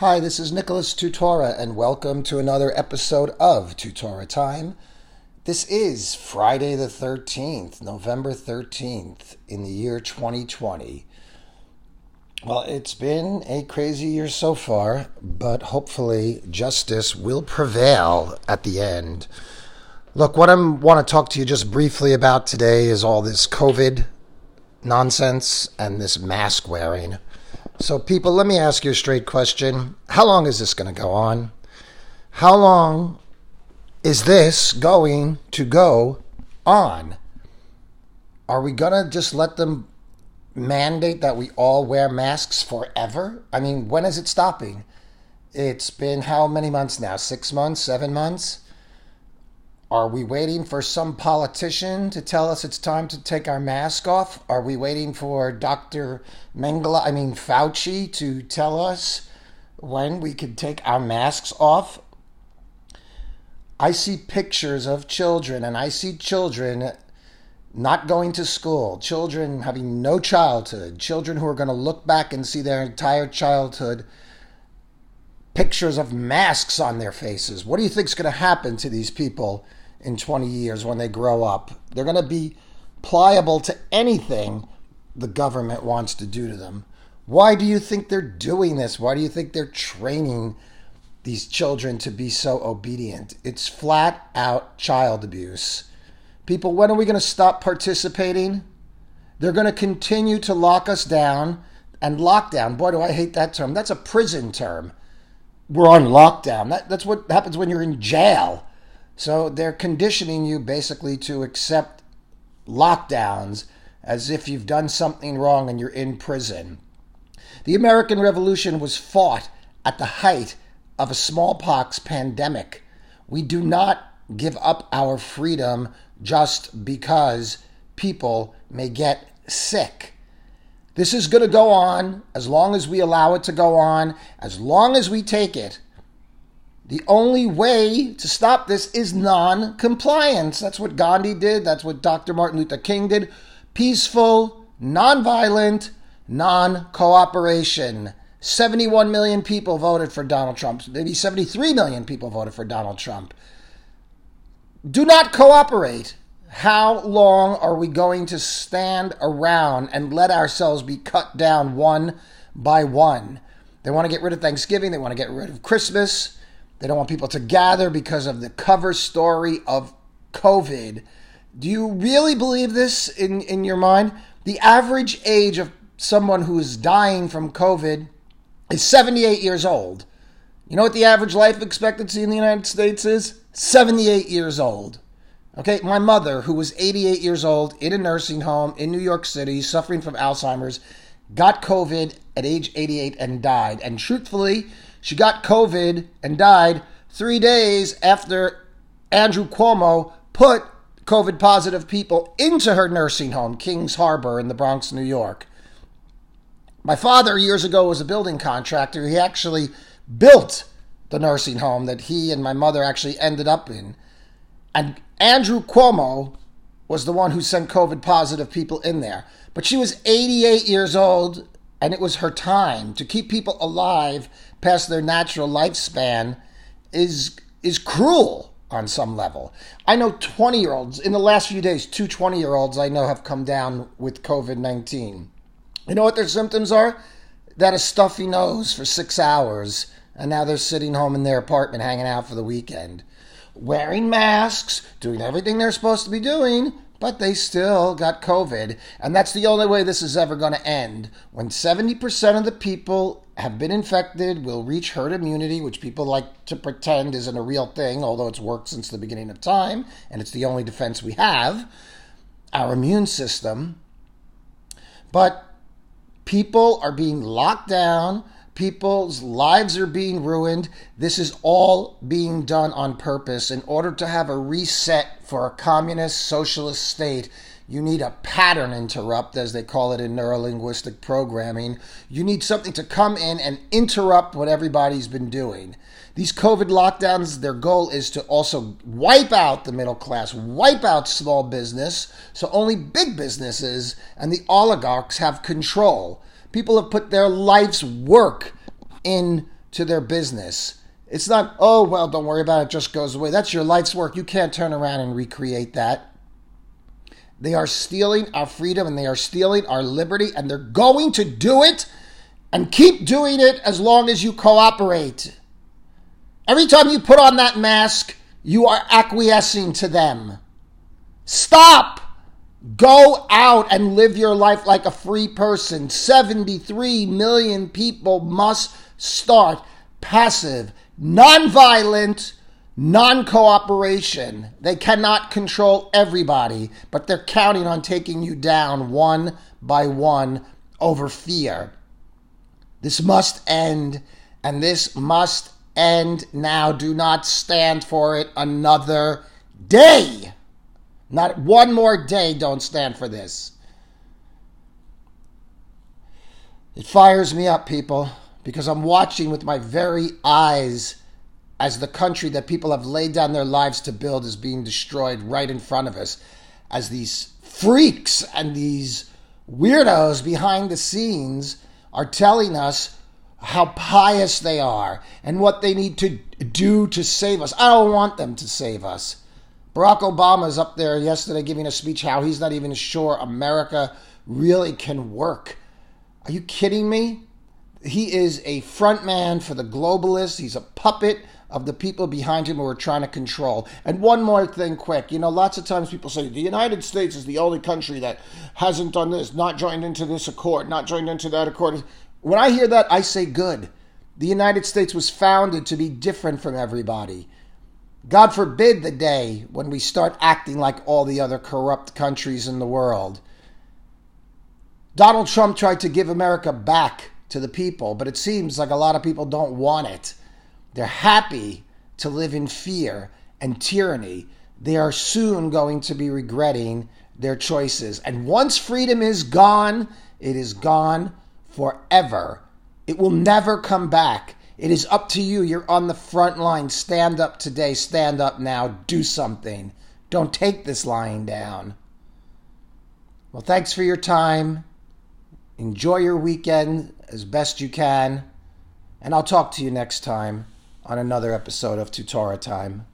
Hi, this is Nicholas Tutora, and welcome to another episode of Tutora Time. This is Friday the 13th, November 13th, in the year 2020. Well, it's been a crazy year so far, but hopefully justice will prevail at the end. Look, what I want to talk to you just briefly about today is all this COVID nonsense and this mask wearing. So, people, let me ask you a straight question. How long is this going to go on? How long is this going to go on? Are we going to just let them mandate that we all wear masks forever? I mean, when is it stopping? It's been how many months now? Six months? Seven months? Are we waiting for some politician to tell us it's time to take our mask off? Are we waiting for Dr. Mengele, I mean Fauci, to tell us when we could take our masks off? I see pictures of children, and I see children not going to school, children having no childhood, children who are going to look back and see their entire childhood pictures of masks on their faces. What do you think is going to happen to these people in 20 years when they grow up? They're going to be pliable to anything the government wants to do to them. Why do you think they're doing this? Why do you think they're training these children to be so obedient? It's flat out child abuse. People, when are we going to stop participating? They're going to continue to lock us down and lockdown. Boy, do I hate that term. That's a prison term. We're on lockdown. That, that's what happens when you're in jail. So they're conditioning you basically to accept lockdowns as if you've done something wrong and you're in prison. The American Revolution was fought at the height of a smallpox pandemic. We do not give up our freedom just because people may get sick. This is going to go on as long as we allow it to go on, as long as we take it. The only way to stop this is non compliance. That's what Gandhi did. That's what Dr. Martin Luther King did. Peaceful, non-violent, non cooperation. 71 million people voted for Donald Trump. Maybe 73 million people voted for Donald Trump. Do not cooperate. How long are we going to stand around and let ourselves be cut down one by one? They want to get rid of Thanksgiving. They want to get rid of Christmas. They don't want people to gather because of the cover story of COVID. Do you really believe this in, in your mind? The average age of someone who is dying from COVID is 78 years old. You know what the average life expectancy in the United States is? 78 years old. Okay, my mother, who was 88 years old in a nursing home in New York City, suffering from Alzheimer's, got COVID at age 88 and died. And truthfully, she got COVID and died three days after Andrew Cuomo put COVID positive people into her nursing home, Kings Harbor in the Bronx, New York. My father, years ago, was a building contractor. He actually built the nursing home that he and my mother actually ended up in. And Andrew Cuomo was the one who sent COVID positive people in there. But she was 88 years old, and it was her time to keep people alive past their natural lifespan is is cruel on some level. I know 20 year olds in the last few days, two 20 year olds I know have come down with COVID 19. You know what their symptoms are? That a stuffy nose for six hours, and now they're sitting home in their apartment hanging out for the weekend. Wearing masks, doing everything they're supposed to be doing, but they still got COVID. And that's the only way this is ever going to end. When 70% of the people have been infected, will reach herd immunity, which people like to pretend isn't a real thing, although it's worked since the beginning of time, and it's the only defense we have our immune system. But people are being locked down. People's lives are being ruined. This is all being done on purpose in order to have a reset for a communist socialist state you need a pattern interrupt, as they call it in neurolinguistic programming. You need something to come in and interrupt what everybody's been doing. These COVID lockdowns, their goal is to also wipe out the middle class, wipe out small business, so only big businesses and the oligarchs have control. People have put their life's work into their business. It's not, oh, well, don't worry about it, it just goes away. That's your life's work. You can't turn around and recreate that. They are stealing our freedom and they are stealing our liberty, and they're going to do it and keep doing it as long as you cooperate. Every time you put on that mask, you are acquiescing to them. Stop! Go out and live your life like a free person. 73 million people must start passive, nonviolent, non cooperation. They cannot control everybody, but they're counting on taking you down one by one over fear. This must end, and this must end now. Do not stand for it another day. Not one more day, don't stand for this. It fires me up, people, because I'm watching with my very eyes as the country that people have laid down their lives to build is being destroyed right in front of us. As these freaks and these weirdos behind the scenes are telling us how pious they are and what they need to do to save us. I don't want them to save us. Barack Obama is up there yesterday giving a speech how he's not even sure America really can work. Are you kidding me? He is a front man for the globalists. He's a puppet of the people behind him who are trying to control. And one more thing, quick. You know, lots of times people say the United States is the only country that hasn't done this, not joined into this accord, not joined into that accord. When I hear that, I say good. The United States was founded to be different from everybody. God forbid the day when we start acting like all the other corrupt countries in the world. Donald Trump tried to give America back to the people, but it seems like a lot of people don't want it. They're happy to live in fear and tyranny. They are soon going to be regretting their choices. And once freedom is gone, it is gone forever. It will never come back. It is up to you. You're on the front line. Stand up today. Stand up now. Do something. Don't take this lying down. Well, thanks for your time. Enjoy your weekend as best you can. And I'll talk to you next time on another episode of Tutora Time.